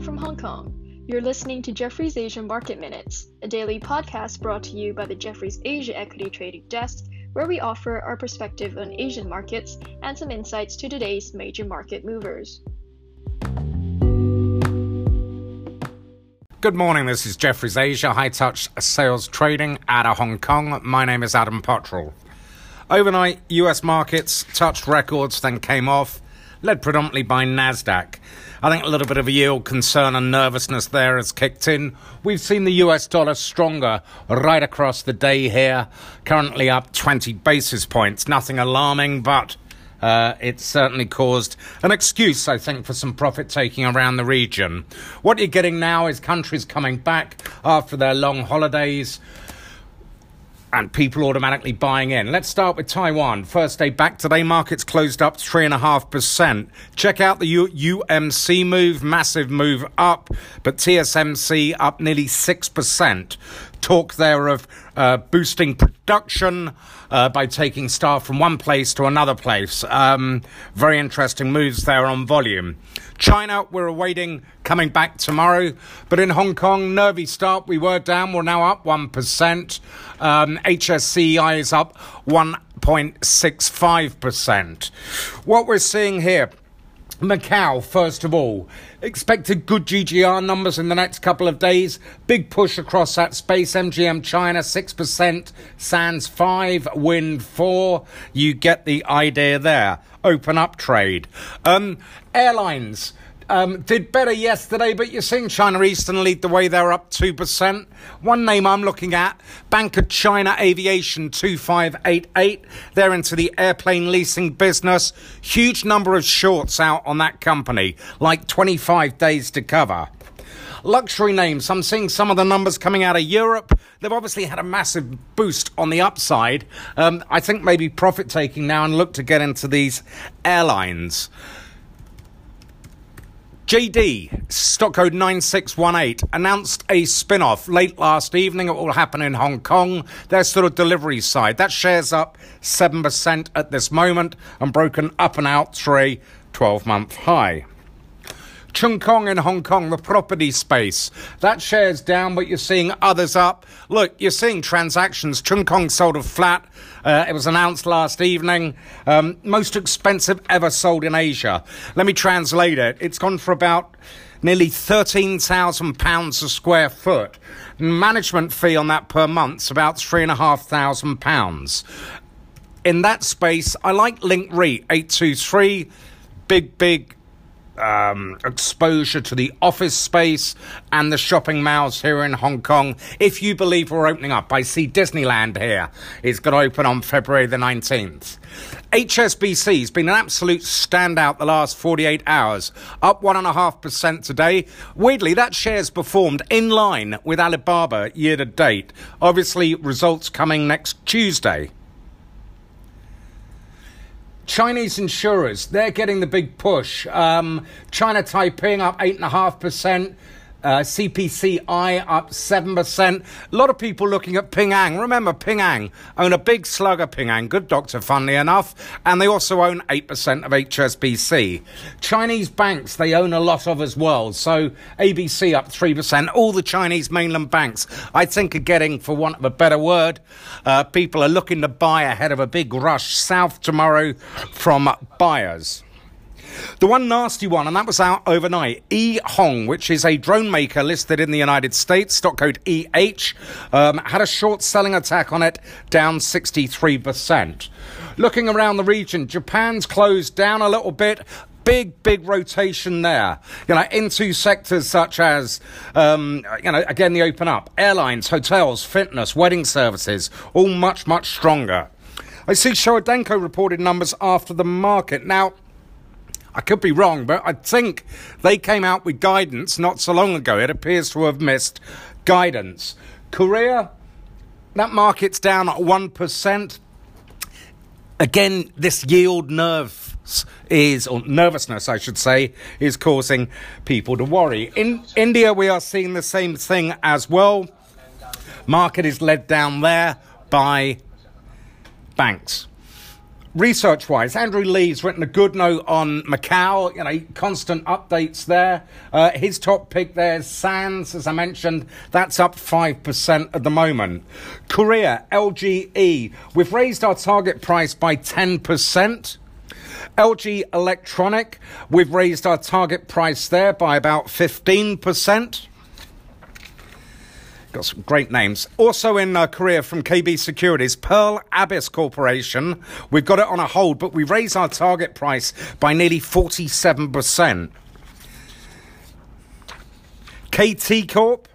From Hong Kong. You're listening to Jefferies Asian Market Minutes, a daily podcast brought to you by the Jefferies Asia Equity Trading Desk, where we offer our perspective on Asian markets and some insights to today's major market movers. Good morning, this is Jefferies Asia High Touch Sales Trading out of Hong Kong. My name is Adam Pottrell. Overnight, US markets touched records, then came off, led predominantly by NASDAQ. I think a little bit of yield concern and nervousness there has kicked in. We've seen the US dollar stronger right across the day here, currently up 20 basis points. Nothing alarming, but uh, it's certainly caused an excuse, I think, for some profit taking around the region. What you're getting now is countries coming back after their long holidays and people automatically buying in. Let's start with Taiwan. First day back today, markets closed up 3.5%. Check out the U- UMC move, massive move up, but TSMC up nearly 6%. Talk there of uh, boosting production uh, by taking staff from one place to another place. Um, very interesting moves there on volume. China, we're awaiting coming back tomorrow. But in Hong Kong, nervy start. We were down. We're now up 1%. Um, HSCI is up 1.65%. What we're seeing here Macau, first of all, expected good GGR numbers in the next couple of days. Big push across that space. MGM China, 6%, Sands 5, Wynn 4. You get the idea there. Open up trade. Um, airlines. Um, did better yesterday, but you're seeing China Eastern lead the way. They're up 2%. One name I'm looking at Bank of China Aviation 2588. They're into the airplane leasing business. Huge number of shorts out on that company, like 25 days to cover. Luxury names, I'm seeing some of the numbers coming out of Europe. They've obviously had a massive boost on the upside. Um, I think maybe profit taking now and look to get into these airlines. JD, stock code 9618, announced a spin off late last evening. It will happen in Hong Kong. Their sort of delivery side. That shares up 7% at this moment and broken up and out through a 12 month high. Cheung Kong in Hong Kong, the property space. That shares down, but you're seeing others up. Look, you're seeing transactions. Cheung Kong sold a flat. Uh, it was announced last evening. Um, most expensive ever sold in Asia. Let me translate it. It's gone for about nearly £13,000 a square foot. Management fee on that per month's about £3,500. In that space, I like Link REIT 823. Big, big um, exposure to the office space and the shopping malls here in Hong Kong. If you believe we're opening up, I see Disneyland here is going to open on February the 19th. HSBC has been an absolute standout the last 48 hours, up 1.5% today. Weirdly, that share's performed in line with Alibaba year to date. Obviously, results coming next Tuesday. Chinese insurers, they're getting the big push. Um, China Taiping up 8.5%. Uh, CPCI up 7%. A lot of people looking at Ping An. Remember, Ping An own a big slug of Ping An, good doctor, funnily enough, and they also own 8% of HSBC. Chinese banks, they own a lot of as well. So ABC up 3%. All the Chinese mainland banks, I think, are getting, for want of a better word, uh, people are looking to buy ahead of a big rush south tomorrow from buyers. The one nasty one, and that was out overnight, E Hong, which is a drone maker listed in the United States, stock code EH, um, had a short selling attack on it, down 63%. Looking around the region, Japan's closed down a little bit big, big rotation there. You know, into sectors such as, um, you know, again, the open up, airlines, hotels, fitness, wedding services, all much, much stronger. I see Showa Denko reported numbers after the market. Now, I could be wrong, but I think they came out with guidance not so long ago. It appears to have missed guidance. Korea, that market's down at 1%. Again, this yield nerves is, or nervousness, I should say, is causing people to worry. In India, we are seeing the same thing as well. Market is led down there by banks. Research wise, Andrew Lee's written a good note on Macau, you know, constant updates there. Uh, his top pick there is Sands, as I mentioned, that's up 5% at the moment. Korea, LGE, we've raised our target price by 10%. LG Electronic, we've raised our target price there by about 15%. Got some great names. Also in uh, Korea from KB Securities, Pearl Abyss Corporation. We've got it on a hold, but we raise our target price by nearly 47%. KT Corp.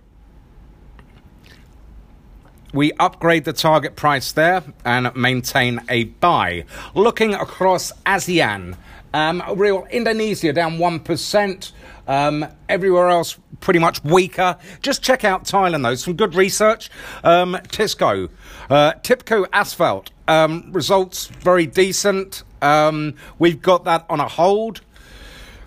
We upgrade the target price there and maintain a buy. Looking across ASEAN, um, real Indonesia down 1%. Um, everywhere else pretty much weaker. Just check out Thailand though. Some good research. Um, Tisco, uh, Tipco Asphalt um, results very decent. Um, we've got that on a hold.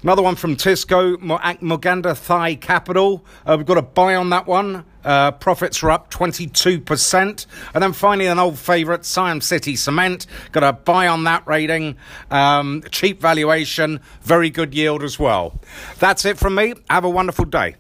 Another one from Tisco, Moganda Thai Capital. Uh, we've got a buy on that one. Uh, profits are up 22%. And then finally, an old favourite, Siam City Cement. Got a buy on that rating. Um, cheap valuation, very good yield as well. That's it from me. Have a wonderful day.